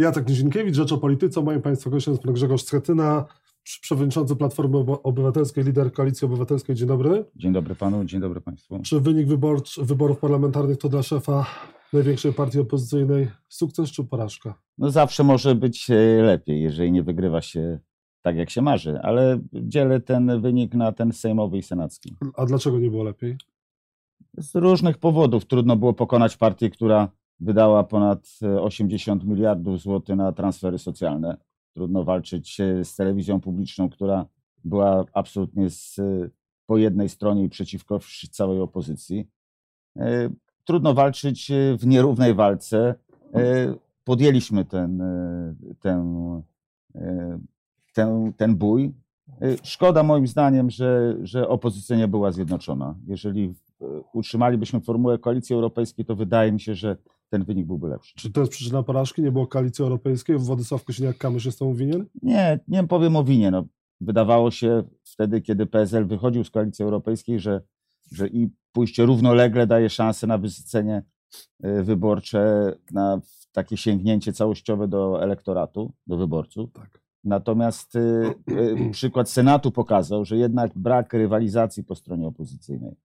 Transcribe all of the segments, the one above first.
Jacek Nizinkiewicz, Rzecz o Polityce. Moim Państwa gościem jest pan Grzegorz Schetyna, przewodniczący Platformy Obywatelskiej, lider Koalicji Obywatelskiej. Dzień dobry. Dzień dobry panu, dzień dobry państwu. Czy wynik wyborcz, wyborów parlamentarnych to dla szefa największej partii opozycyjnej sukces czy porażka? No zawsze może być e, lepiej, jeżeli nie wygrywa się tak, jak się marzy, ale dzielę ten wynik na ten sejmowy i senacki. A dlaczego nie było lepiej? Z różnych powodów trudno było pokonać partię, która wydała ponad 80 miliardów złotych na transfery socjalne. Trudno walczyć z telewizją publiczną, która była absolutnie z, po jednej stronie i przeciwko całej opozycji. E, trudno walczyć w nierównej walce. E, podjęliśmy ten, e, ten, ten, ten bój. Szkoda moim zdaniem, że, że opozycja nie była zjednoczona. Jeżeli utrzymalibyśmy formułę koalicji europejskiej, to wydaje mi się, że ten wynik byłby lepszy. Czy to jest przyczyna porażki? Nie było koalicji europejskiej? Władysław Kosiniak-Kamysz jest temu winien? Nie, nie powiem o winie. No, wydawało się wtedy, kiedy PSL wychodził z koalicji europejskiej, że, że i pójście równolegle daje szansę na wysycenie y, wyborcze, na takie sięgnięcie całościowe do elektoratu, do wyborców. Tak. Natomiast y, y, przykład Senatu pokazał, że jednak brak rywalizacji po stronie opozycyjnej,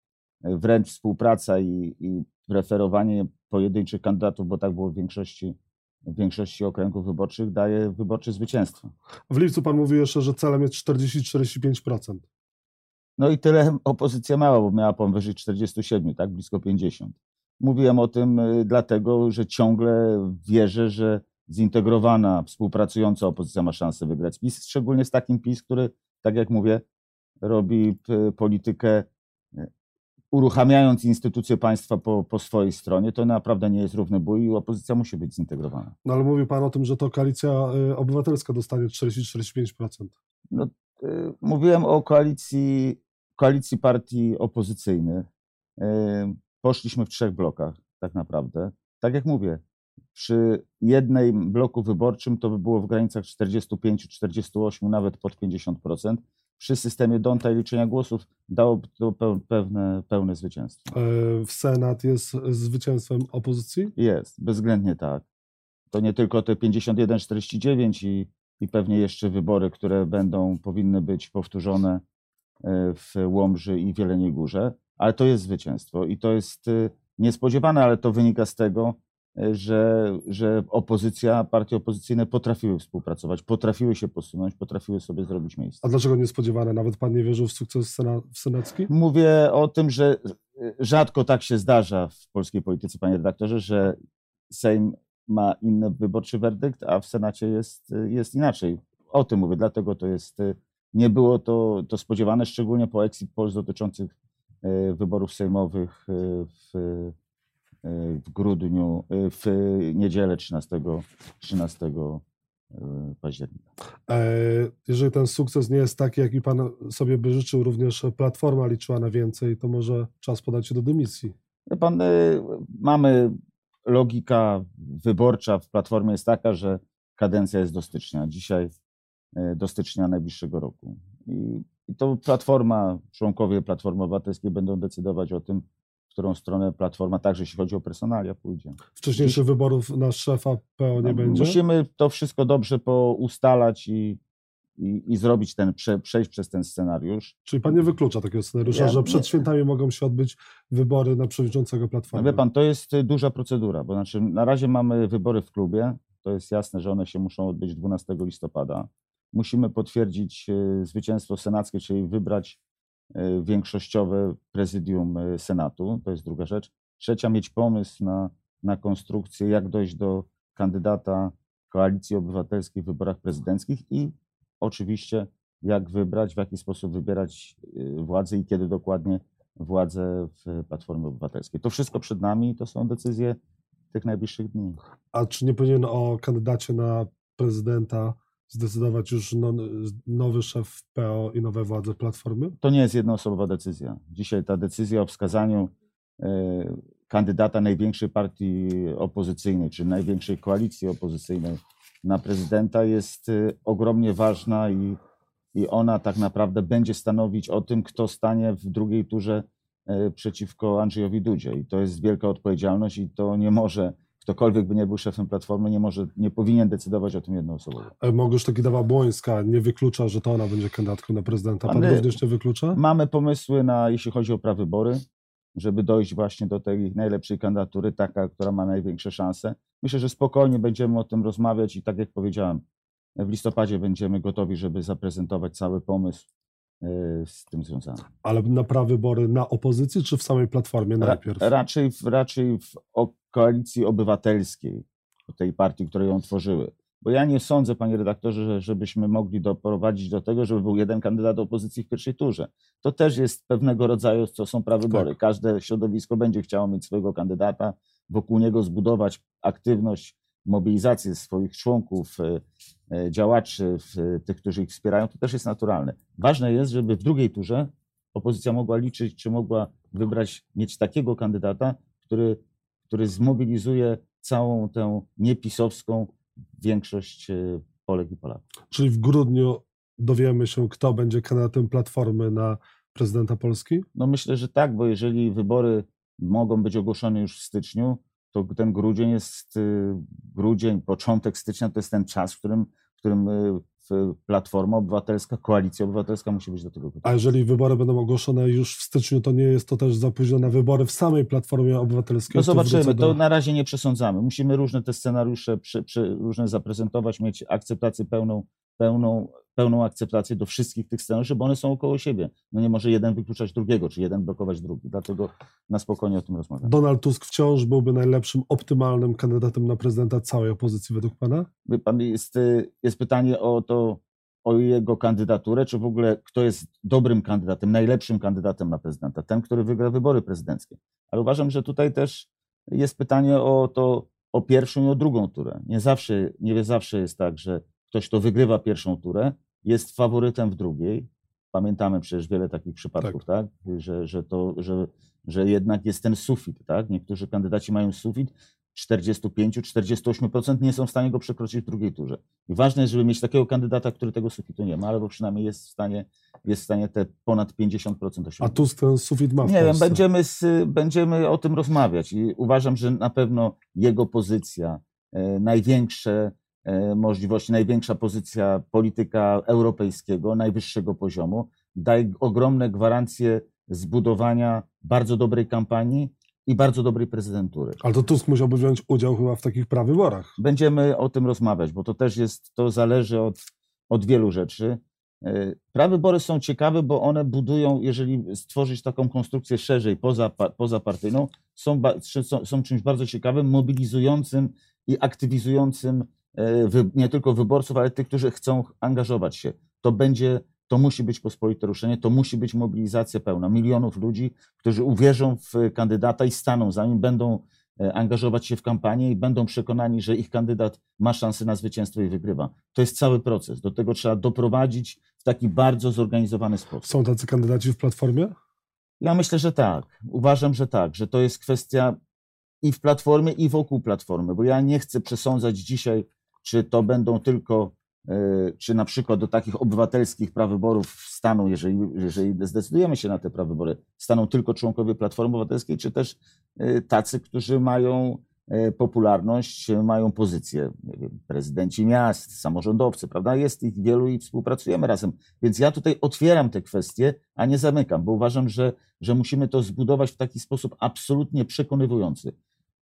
wręcz współpraca i, i preferowanie pojedynczych kandydatów, bo tak było w większości, w większości okręgów wyborczych, daje wyborcze zwycięstwo. W lipcu pan mówił jeszcze, że celem jest 40-45%. No i tyle opozycja mała, bo miała powyżej 47, tak, blisko 50. Mówiłem o tym y, dlatego, że ciągle wierzę, że zintegrowana, współpracująca opozycja ma szansę wygrać PiS, szczególnie z takim PiS, który, tak jak mówię, robi politykę uruchamiając instytucje państwa po, po swojej stronie, to naprawdę nie jest równy bój i opozycja musi być zintegrowana. No ale mówił Pan o tym, że to koalicja y, obywatelska dostanie 40-45%. No, y, mówiłem o koalicji, koalicji partii opozycyjnych. Y, poszliśmy w trzech blokach tak naprawdę. Tak jak mówię, przy jednym bloku wyborczym to by było w granicach 45-48, nawet pod 50% przy systemie Donta i liczenia głosów dałoby to pewne, pełne zwycięstwo. E, w Senat jest zwycięstwem opozycji? Jest, bezwzględnie tak. To nie tylko te 51-49 i, i pewnie jeszcze wybory, które będą, powinny być powtórzone e, w Łomży i Wieleniej Górze, ale to jest zwycięstwo i to jest e, niespodziewane, ale to wynika z tego, że, że opozycja, partie opozycyjne potrafiły współpracować, potrafiły się posunąć, potrafiły sobie zrobić miejsce. A dlaczego niespodziewane? Nawet pan nie wierzył w sukces sena, w senacki? Mówię o tym, że rzadko tak się zdarza w polskiej polityce, panie redaktorze, że Sejm ma inny wyborczy werdykt, a w Senacie jest, jest inaczej. O tym mówię, dlatego to jest, nie było to, to spodziewane, szczególnie po exit polls dotyczących e, wyborów sejmowych e, w w grudniu, y, w niedzielę 13, 13 y, października. E, jeżeli ten sukces nie jest taki, jaki Pan sobie by życzył, również Platforma liczyła na więcej, to może czas podać się do dymisji. Pan, y, mamy logika wyborcza w Platformie jest taka, że kadencja jest do stycznia. Dzisiaj do stycznia najbliższego roku. I, i to Platforma, członkowie Platformy Obywatelskiej będą decydować o tym, którą stronę Platforma, także jeśli chodzi o personalia, pójdzie. Wcześniejszych Dziś... wyborów na szefa PO nie no, będzie? Musimy to wszystko dobrze poustalać i, i, i zrobić ten, prze, przejść przez ten scenariusz. Czyli pan nie wyklucza takiego scenariusza, ja, że przed nie. świętami mogą się odbyć wybory na przewodniczącego Platformy? No wie pan, to jest duża procedura, bo znaczy na razie mamy wybory w klubie, to jest jasne, że one się muszą odbyć 12 listopada. Musimy potwierdzić e, zwycięstwo senackie, czyli wybrać większościowe prezydium e, Senatu, to jest druga rzecz. Trzecia, mieć pomysł na, na konstrukcję, jak dojść do kandydata Koalicji Obywatelskiej w wyborach prezydenckich i oczywiście jak wybrać, w jaki sposób wybierać e, władzę i kiedy dokładnie władzę w Platformie Obywatelskiej. To wszystko przed nami to są decyzje tych najbliższych dni. A czy nie powinien o kandydacie na prezydenta zdecydować już no, nowy szef PO i nowe władze Platformy? To nie jest jednoosobowa decyzja. Dzisiaj ta decyzja o wskazaniu e, kandydata największej partii opozycyjnej, czy największej koalicji opozycyjnej na prezydenta jest e, ogromnie ważna i, i ona tak naprawdę będzie stanowić o tym, kto stanie w drugiej turze e, przeciwko Andrzejowi Dudzie. I to jest wielka odpowiedzialność i to nie może ktokolwiek by nie był szefem Platformy, nie może, nie powinien decydować o tym jednoosobowo. E, Mogłoż Kidawa Błońska nie wyklucza, że to ona będzie kandydatką na prezydenta. Pan również nie wyklucza? Mamy pomysły na, jeśli chodzi o prawybory, żeby dojść właśnie do tej najlepszej kandydatury, taka, która ma największe szanse. Myślę, że spokojnie będziemy o tym rozmawiać i tak jak powiedziałem, w listopadzie będziemy gotowi, żeby zaprezentować cały pomysł z tym związany. Ale na prawybory na opozycji, czy w samej Platformie Ra, najpierw? raczej, w, raczej w koalicji obywatelskiej, tej partii, które ją tworzyły. Bo ja nie sądzę, panie redaktorze, że, żebyśmy mogli doprowadzić do tego, żeby był jeden kandydat opozycji w pierwszej turze. To też jest pewnego rodzaju, co są prawybory. Tak. Każde środowisko będzie chciało mieć swojego kandydata, wokół niego zbudować aktywność, mobilizację swoich członków, e, e, działaczy, tych, którzy ich wspierają. To też jest naturalne. Ważne jest, żeby w drugiej turze opozycja mogła liczyć, czy mogła wybrać, mieć takiego kandydata, który, który zmobilizuje całą tę niepisowską większość e, Polek i Polaków. Czyli w grudniu dowiemy się, kto będzie kandydatem Platformy na prezydenta Polski? No myślę, że tak, bo jeżeli wybory mogą być ogłoszone już w styczniu, to ten grudzień jest, y, grudzień, początek stycznia to jest ten czas, w którym, w którym y, Platforma Obywatelska, Koalicja Obywatelska musi być do tego gotowa. A jeżeli wybory będą ogłoszone już w styczniu, to nie jest to też za późno na wybory w samej Platformie Obywatelskiej? No zobaczymy, do- to na razie nie przesądzamy. Musimy różne te scenariusze przy, przy, różne zaprezentować, mieć akceptację pełną, pełną, pełną akceptację do wszystkich tych scenariuszy, bo one są około siebie. No nie może jeden wykluczać drugiego, czy jeden blokować drugi. Dlatego na spokojnie o tym rozmawiamy. Donald Tusk wciąż byłby najlepszym, optymalnym kandydatem na prezydenta całej opozycji według pana? Pan, jest, y, jest pytanie o to, o jego kandydaturę, czy w ogóle kto jest dobrym kandydatem, najlepszym kandydatem na prezydenta, ten, który wygra wybory prezydenckie. Ale uważam, że tutaj też jest pytanie o to, o pierwszą i o drugą turę. Nie zawsze, nie zawsze jest tak, że ktoś, kto wygrywa pierwszą turę, jest faworytem w drugiej. Pamiętamy przecież wiele takich przypadków, tak? Że, że, to, że, że jednak jest ten sufit, tak? Niektórzy kandydaci mają sufit, 45-48% nie są w stanie go przekroczyć w drugiej turze. I ważne jest, żeby mieć takiego kandydata, który tego sufitu nie ma, albo przynajmniej jest w stanie, jest w stanie te ponad 50% A osiągnąć. Tusk ten sufit ma w Nie wiem, będziemy, z, będziemy o tym rozmawiać i uważam, że na pewno jego pozycja, e, największe możliwości, największa pozycja polityka europejskiego, najwyższego poziomu, daje ogromne gwarancje zbudowania bardzo dobrej kampanii i bardzo dobrej prezydentury. Ale to Tusk musiałby wziąć udział chyba w takich prawyborach. Będziemy o tym rozmawiać, bo to też jest, to zależy od, od wielu rzeczy. E, Prawybory są ciekawe, bo one budują, jeżeli stworzyć taką konstrukcję szerzej, poza, pa- pozapartyjną, są, są, są czymś bardzo ciekawym, mobilizującym i aktywizującym e, nie tylko wyborców, ale tych, którzy chcą angażować się. To będzie, to musi być pospolite ruszenie, to musi być mobilizacja pełna milionów ludzi, którzy uwierzą w kandydata i staną za nim, będą e, angażować się w kampanię i będą przekonani, że ich kandydat ma szansę na zwycięstwo i wygrywa. To jest cały proces. Do tego trzeba doprowadzić w taki bardzo zorganizowany sposób. Są tacy kandydaci w Platformie? Ja myślę, że tak. Uważam, że tak, że to jest kwestia i w platformie, i wokół platformy, bo ja nie chcę przesądzać dzisiaj, czy to będą tylko, e, czy na przykład do takich obywatelskich prawyborów staną, jeżeli, jeżeli zdecydujemy się na te prawybory, staną tylko członkowie Platformy Obywatelskiej, czy też e, tacy, którzy mają e, popularność, mają pozycję, nie wiem, prezydenci miast, samorządowcy, prawda? Jest ich wielu i współpracujemy razem. Więc ja tutaj otwieram te kwestie, a nie zamykam, bo uważam, że, że musimy to zbudować w taki sposób absolutnie przekonywujący.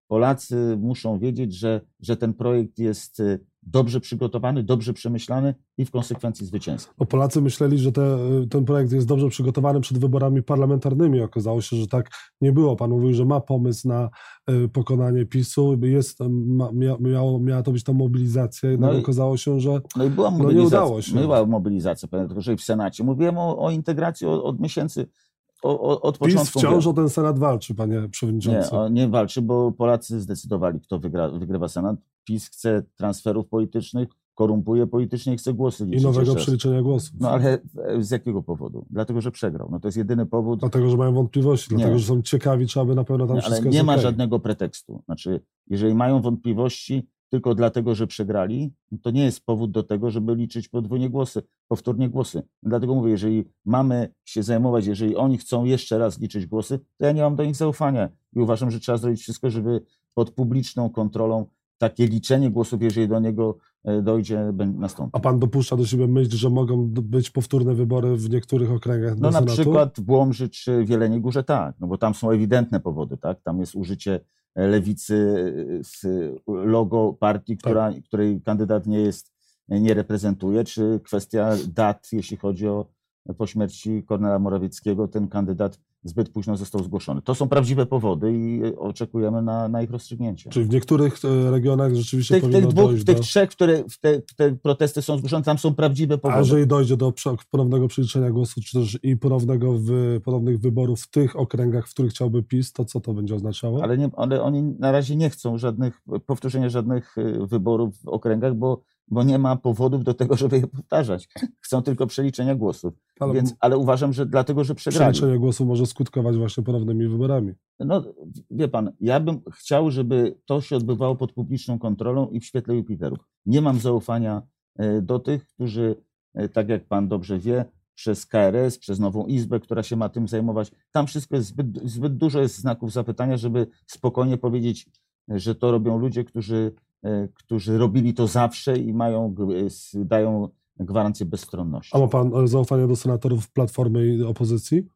Polacy muszą wiedzieć, że, że ten projekt jest dobrze przygotowany, dobrze przemyślany i w konsekwencji zwycięski. Bo Polacy myśleli, że te, ten projekt jest dobrze przygotowany przed wyborami parlamentarnymi. Okazało się, że tak nie było. Pan mówił, że ma pomysł na y, pokonanie PiSu. Jest, ma, mia, miało, miała to być ta mobilizacja, jednak No i- okazało się, że No i była nie mobilizacja. udało się. Była mobilizacja, i w Senacie. Mówiłem o, o integracji od, od miesięcy, o, od PiS początku. wciąż o ten Senat walczy, panie Nie, przewodniczący. o, nie walczy, bo Polacy zdecydowali, kto wygra, wygrywa Senat. PiS chce transferów politycznych, korumpuje politycznie i chce głosy I liczyć. nowego jeszcze raz. przeliczenia głosów. No ale e, z jakiego powodu? Dlatego, że przegrał. No to jest jedyny powód. Dlatego, że mają wątpliwości, Nie. dlatego, że są ciekawi, czy aby na pewno tam Nie, ale wszystko nie jest ma okej. żadnego pretekstu. Znaczy, jeżeli mają wątpliwości tylko dlatego, że przegrali, no to nie jest powód do tego, żeby liczyć podwójnie głosy, powtórnie głosy. Dlatego mówię, jeżeli mamy się zajmować, jeżeli oni chcą jeszcze raz liczyć głosy, to ja nie mam do nich zaufania i uważam, że trzeba zrobić wszystko, żeby pod publiczną kontrolą takie liczenie głosów, jeżeli do niego e, dojdzie, nastąpi. A pan dopuszcza do siebie myśl, że mogą być powtórne wybory w niektórych okręgach No na Senatu? przykład w Łomży czy w Jeleniej Górze tak, no bo tam są ewidentne powody, tak? Tam jest użycie e, lewicy e, z logo partii, która, której kandydat nie jest, nie reprezentuje, czy kwestia dat, jeśli chodzi o po śmierci Kornela Morawieckiego, ten kandydat zbyt późno został zgłoszony. To są prawdziwe powody i e, oczekujemy na, na ich rozstrzygnięcie. Czyli w niektórych e, regionach rzeczywiście tych, powinno tych, dwóch, dojść w tych do... trzech, które w te, te protesty są zgłoszone, tam są prawdziwe A powody. jeżeli dojdzie do ponownego przeliczenia głosów, czy też i ponownego wy, ponownych wyborów w tych okręgach, w których chciałby PiS, to co to będzie oznaczało? Ale, nie, ale oni na razie nie chcą żadnych, powtórzenia żadnych y, wyborów w okręgach, bo, bo nie ma powodów do tego, żeby je powtarzać. Chcą tylko przeliczenia głosów. Ale Więc, ale uważam, że dlatego, że przegrali. przeliczenie głosu może skutkować właśnie ponownymi wyborami. No, wie pan, ja bym chciał, żeby to się odbywało pod publiczną kontrolą i w świetle Jupiterów. Nie mam zaufania e, do tych, którzy, e, tak jak pan dobrze wie, przez KRS, przez nową izbę, która się ma tym zajmować, tam wszystko jest zbyt, zbyt dużo jest znaków zapytania, żeby spokojnie powiedzieć, że to robią ludzie, którzy, którzy robili to zawsze i mają, dają gwarancję bezstronności. A ma pan e, zaufanie do senatorów Platformy i opozycji?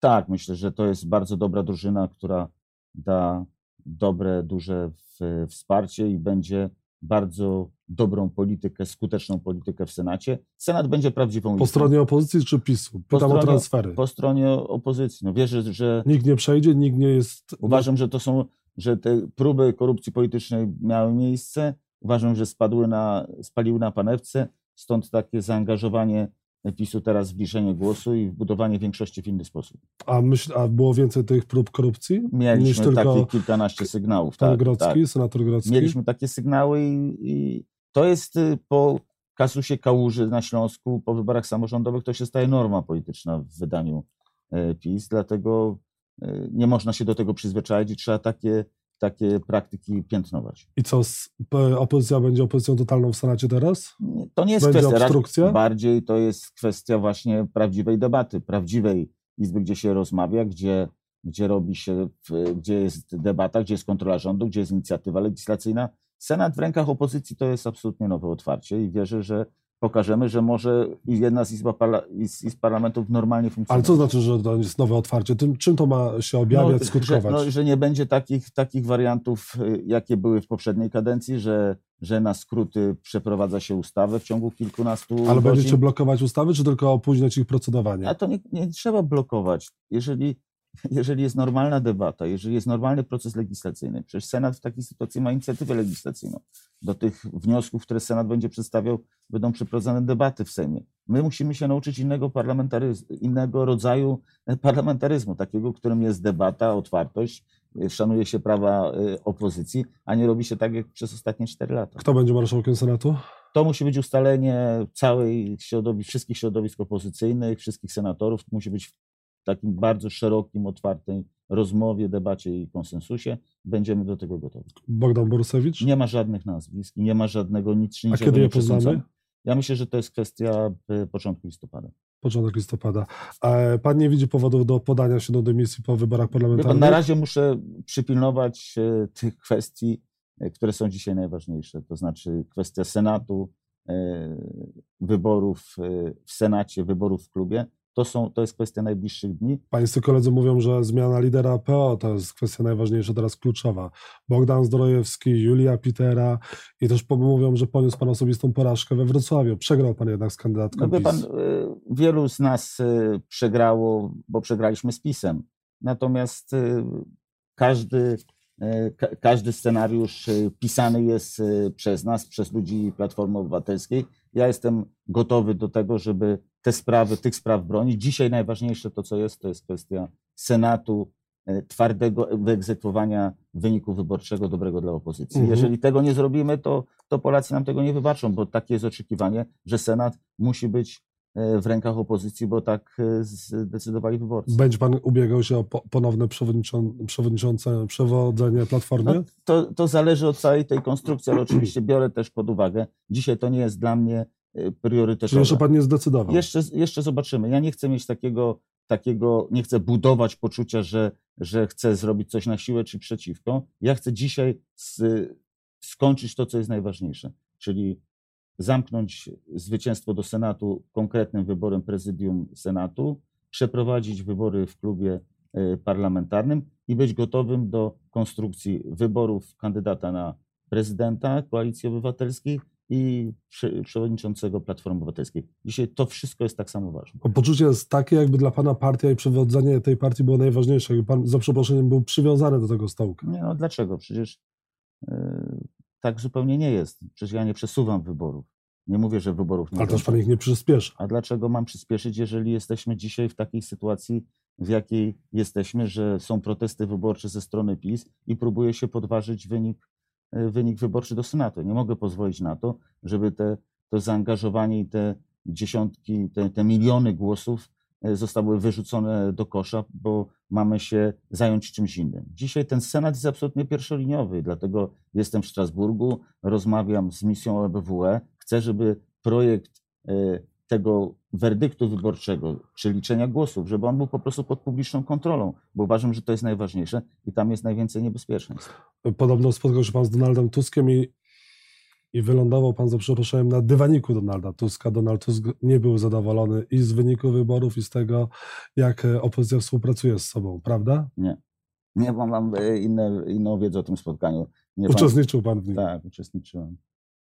Tak, myślę, że to jest bardzo dobra drużyna, która da dobre, duże w- wsparcie i będzie bardzo dobrą politykę, skuteczną politykę w Senacie. Senat będzie prawdziwą Po izbą. stronie opozycji czy PiSu? Pytam o stronie- transfery. po stronie opozycji. No wierzę, że Nikt nie przejdzie, nikt nie jest... uważam, że to są, że te próby korupcji politycznej miały miejsce. Uważam, że spadły na, spaliły na panewce, stąd takie zaangażowanie PiSu teraz w liczenie głosu i w budowanie większości w inny sposób. A, myśl, a było więcej tych prób korupcji? niż Mieliśmy tylko takie kilkanaście sygnałów. pan Tak, Grodzki, tak. senator Grodzki? Mieliśmy takie sygnały i, i to jest y, po kasusie Kałuży na Śląsku, po wyborach samorządowych, to się staje norma polityczna w wydaniu e, PiS, dlatego nie można się do tego przyzwyczaić i trzeba takie, takie praktyki piętnować. I co, opozycja będzie opozycją totalną w Senacie teraz? To nie jest Będzie kwestia, obstrukcja? bardziej to jest kwestia właśnie prawdziwej debaty, prawdziwej izby, gdzie się rozmawia, gdzie, gdzie robi się, gdzie jest debata, gdzie jest kontrola rządu, gdzie jest inicjatywa legislacyjna. Senat w rękach opozycji to jest absolutnie nowe otwarcie i wierzę, że pokażemy, że może jedna z, izba parla, z izb parlamentów normalnie Ale funkcjonuje. co znaczy, że to jest nowe otwarcie? Tym, czym to ma się objawiać, no, skutkować? Że, no, że nie będzie takich, takich wariantów, y, jakie były w poprzedniej kadencji, że, że na skróty przeprowadza się ustawę w ciągu kilkunastu Ale godzin. będziecie blokować ustawy, czy tylko opóźniać ich procedowanie? A to nie, nie trzeba blokować. Jeżeli, jeżeli jest normalna debata, jeżeli jest normalny proces legislacyjny, przecież Senat w takiej sytuacji ma inicjatywę legislacyjną. Do tych wniosków, które Senat będzie przedstawiał, będą przeprowadzane debaty w Sejmie. My musimy się nauczyć innego parlamentaryzmu, innego rodzaju e, parlamentaryzmu, takiego, którym jest debata, otwartość, e, szanuje się prawa e, opozycji, a nie robi się tak jak przez ostatnie cztery lata. Kto będzie marszałkiem Senatu? To musi być ustalenie całej środowisk, wszystkich środowisk opozycyjnych, wszystkich senatorów. Musi być takim bardzo szerokim, otwartej rozmowie, debacie i konsensusie. Będziemy do tego gotowi. Bogdan Borusewicz? Nie ma żadnych nazwisk, nie ma żadnego nic, A kiedy je poznamy? Ja myślę, że to jest kwestia e, początku listopada. Początek listopada. Pan nie widzi powodów do podania się do dymisji po wyborach parlamentarnych? na razie muszę przypilnować e, tych kwestii, e, które są dzisiaj najważniejsze. To znaczy kwestia Senatu, wyborów w Senacie, wyborów w klubie. To, są, to jest kwestia najbliższych dni. Pańscy koledzy mówią, że zmiana lidera PO to jest kwestia najważniejsza, teraz kluczowa. Bogdan Zdrojewski, Julia Pitera i też mówią, że poniósł pan osobistą porażkę we Wrocławiu. Przegrał pan jednak z kandydatką No pan, e, wielu z nas e, przegrało, bo przegraliśmy z PiSem. Natomiast e, każdy, ka- każdy scenariusz pisany jest przez nas, przez ludzi Platformy Obywatelskiej. Ja jestem gotowy do tego, żeby te sprawy, tych spraw bronić. Dzisiaj najważniejsze to, co jest, to jest kwestia Senatu, e, twardego wyegzekwowania wyniku wyborczego dobrego dla opozycji. Mhm. Jeżeli tego nie zrobimy, to, to Polacy nam tego nie wybaczą, bo takie jest oczekiwanie, że Senat musi być e, w rękach opozycji, bo tak e, zdecydowali wyborcy. Będzie pan ubiegał się o po- ponowne przewodniczą- przewodniczące przewodzenie Platformy? No, to, to zależy od całej tej konstrukcji, ale oczywiście biorę też pod uwagę, dzisiaj to nie jest dla mnie Czyli priorytetowe. jeszcze pan nie zdecydował. Jeszcze, jeszcze zobaczymy. Ja nie chcę mieć takiego, takiego, nie chcę budować poczucia, że, że chcę zrobić coś na siłę czy przeciwko. Ja chcę dzisiaj z, skończyć to, co jest najważniejsze, czyli zamknąć zwycięstwo do Senatu konkretnym wyborem prezydium Senatu, przeprowadzić wybory w klubie e, parlamentarnym i być gotowym do konstrukcji wyborów kandydata na prezydenta Koalicji Obywatelskiej i prze- przewodniczącego Platformy Obywatelskiej. Dzisiaj to wszystko jest tak samo ważne. Bo Poczucie jest takie, jakby dla pana partia i przewodzenie tej partii było najważniejsze. Jakby pan, za przeproszeniem, był przywiązany do tego stołka. Nie, no dlaczego? Przecież e, tak zupełnie nie jest. Przecież ja nie przesuwam wyborów. Nie mówię, że wyborów nie Ale też pan ich nie przyspieszy. A dlaczego mam przyspieszyć, jeżeli jesteśmy dzisiaj w takiej sytuacji, w jakiej jesteśmy, że są protesty wyborcze ze strony PiS i próbuje się podważyć wynik, wynik wyborczy do Senatu? Nie mogę pozwolić na to, żeby te, to zaangażowanie i te dziesiątki, te, te miliony głosów e, zostały wyrzucone do kosza, bo mamy się zająć czymś innym. Dzisiaj ten Senat jest absolutnie pierwszoliniowy, dlatego jestem w Strasburgu, rozmawiam z misją OBWE, chcę, żeby projekt e, tego werdyktu wyborczego, czy liczenia głosów, żeby on był po prostu pod publiczną kontrolą, bo uważam, że to jest najważniejsze i tam jest najwięcej niebezpieczeństw. Podobno spotkał się pan z Donaldem Tuskiem i, i wylądował pan za przeproszeniem na dywaniku Donalda Tuska. Donald Tusk nie był zadowolony i z wyniku wyborów, i z tego, jak e, opozycja współpracuje z sobą, prawda? Nie, bo mam e, inne, inną wiedzę o tym spotkaniu. Nie Uczestniczył pan w nim. Tak, uczestniczyłem.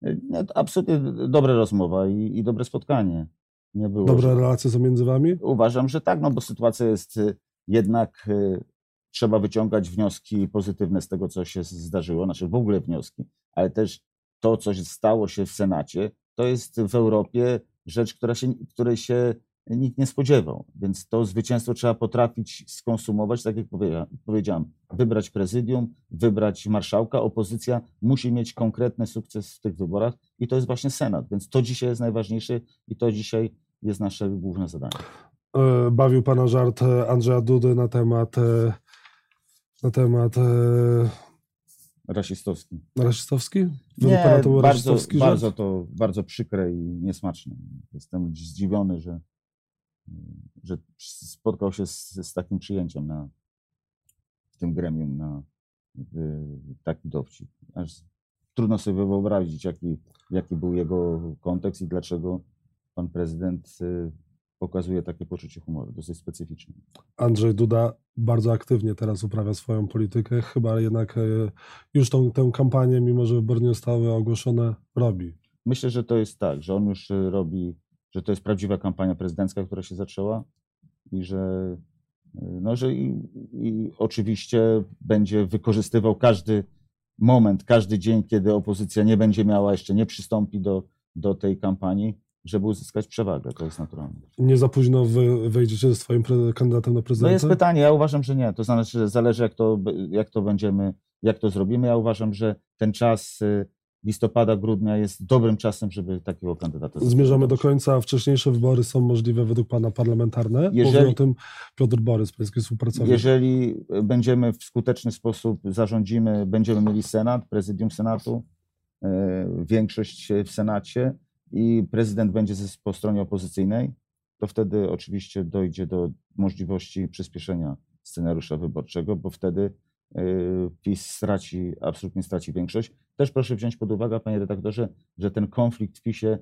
E, Nie, absolutnie dobra rozmowa i, i dobre spotkanie. Nie było. Dobre że- relacje są między wami? Uważam, że tak, no bo sytuacja jest y, jednak y, trzeba wyciągać wnioski pozytywne z tego, co się zdarzyło, znaczy w ogóle wnioski, ale też to, co stało się w Senacie, to jest w Europie rzecz, która się, której się nikt nie spodziewał. Więc to zwycięstwo trzeba potrafić skonsumować, tak jak powiedzia- powiedziałem, wybrać prezydium, wybrać marszałka. Opozycja musi mieć konkretny sukces w tych wyborach i to jest właśnie Senat. Więc to dzisiaj jest najważniejsze i to dzisiaj jest nasze główne zadanie. E, Bawił pana żart e, Andrzeja Dudy na temat e, na temat Rasistowski. rasistowski? Nie, bardzo, rasistowski bardzo to bardzo przykre i niesmaczne. Jestem zdziwiony, że, że spotkał się z, z takim przyjęciem na w tym gremium na y, taki dowcip. Aż trudno sobie wyobrazić, jaki, jaki był jego kontekst i dlaczego pan prezydent y, pokazuje takie poczucie humoru, dosyć specyficzne. Andrzej Duda bardzo aktywnie teraz uprawia swoją politykę, chyba jednak e, już tą, tę kampanię, mimo że wybory nie zostały ogłoszone, robi. Myślę, że to jest tak, że on już y, robi, że to jest prawdziwa kampania prezydencka, która się zaczęła i że, y, no, że i, i oczywiście będzie wykorzystywał każdy moment, każdy dzień, kiedy opozycja nie będzie miała, jeszcze nie przystąpi do, do tej kampanii, żeby uzyskać przewagę. To jest naturalne. Nie za późno wy, wejdziecie ze swoim kandydatem na No prezydenta? jest pytanie, ja uważam, że nie. To znaczy, że zależy jak to, jak to będziemy, jak to zrobimy. Ja uważam, że ten czas y, listopada, grudnia jest dobrym czasem, żeby takiego kandydata Zmierzamy do końca. Wcześniejsze wybory są możliwe według pana parlamentarne. Jeżeli- Mówił o tym Piotr Borys, pański współpracownik. Jeżeli będziemy w skuteczny sposób zarządzimy, będziemy mieli Senat, prezydium Senatu, e, większość w Senacie i prezydent będzie ze- po stronie opozycyjnej, to wtedy oczywiście dojdzie do możliwości przyspieszenia scenariusza wyborczego, bo wtedy e, PiS straci, absolutnie straci większość. Też proszę wziąć pod uwagę, panie redaktorze, że ten konflikt w PiSie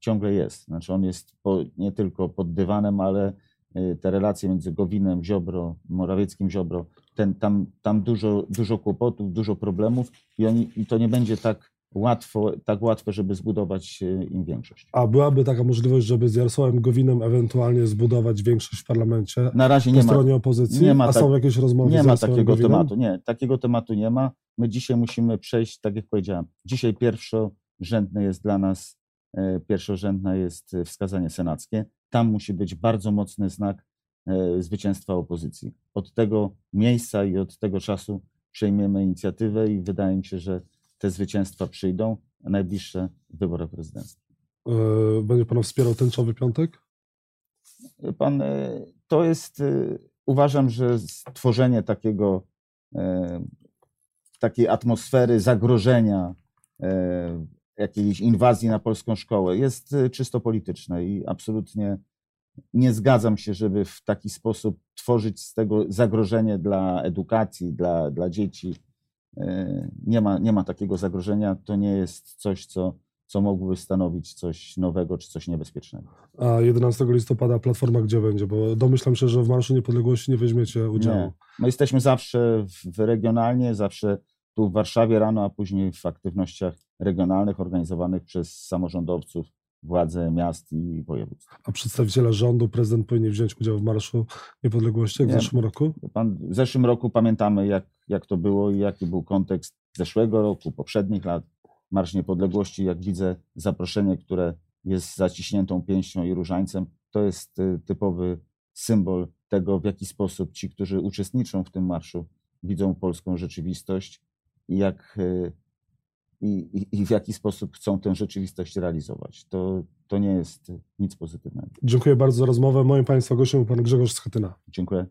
ciągle jest. Znaczy on jest po, nie tylko pod dywanem, ale y, te relacje między Gowinem, Ziobro, Morawieckim, Ziobro, ten, tam, tam dużo, dużo kłopotów, dużo problemów i, oni, i to nie będzie tak łatwo, tak łatwe, żeby zbudować y, im większość. A byłaby taka możliwość, żeby z Jarosławem Gowinem ewentualnie zbudować większość w parlamencie Na razie po nie ma, stronie opozycji? nie ma A tak- są jakieś rozmowy nie ma takiego Gowinem? tematu. Nie, takiego tematu nie ma. My dzisiaj musimy przejść, tak jak powiedziałem, dzisiaj pierwszorzędne jest dla nas, e, pierwszorzędne jest e, wskazanie senackie. Tam musi być bardzo mocny znak e, zwycięstwa opozycji. Od tego miejsca i od tego czasu przejmiemy inicjatywę i wydaje mi się, że te zwycięstwa przyjdą najbliższe wybory prezydenckie. E, Będzie pan wspierał tęczowy piątek? Pan, e, to jest, e, uważam, że stworzenie takiego, takiej atmosfery zagrożenia jakiejś inwazji na polską szkołę. Jest czysto polityczne i absolutnie nie zgadzam się, żeby w taki sposób tworzyć z tego zagrożenie dla edukacji, dla, dla dzieci. Y, Nie ma, nie ma takiego zagrożenia. To nie jest coś, co, co mogłoby stanowić coś nowego czy coś niebezpiecznego. A 11 listopada Platforma gdzie będzie? Bo domyślam się, że w Marszu Niepodległości nie weźmiecie udziału. Nie. My jesteśmy zawsze w regionalnie, zawsze tu w Warszawie rano, a później w aktywnościach regionalnych organizowanych przez samorządowców, władze miast i województw. A przedstawiciele rządu, prezydent powinien wziąć udział w Marszu Niepodległości jak w Nie. zeszłym roku? Pan, w zeszłym roku pamiętamy, jak, jak to było i jaki był kontekst zeszłego roku, poprzednich lat. Marsz Niepodległości, jak widzę zaproszenie, które jest zaciśniętą pięścią i różańcem, to jest y, typowy symbol tego, w jaki sposób ci, którzy uczestniczą w tym marszu, widzą polską rzeczywistość i, jak, y, i, i, i w jaki sposób chcą tę rzeczywistość realizować. To, to nie jest nic pozytywnego. Dziękuję bardzo za rozmowę. Moim Państwa gościem był Pan Grzegorz Schetyna. Dziękuję.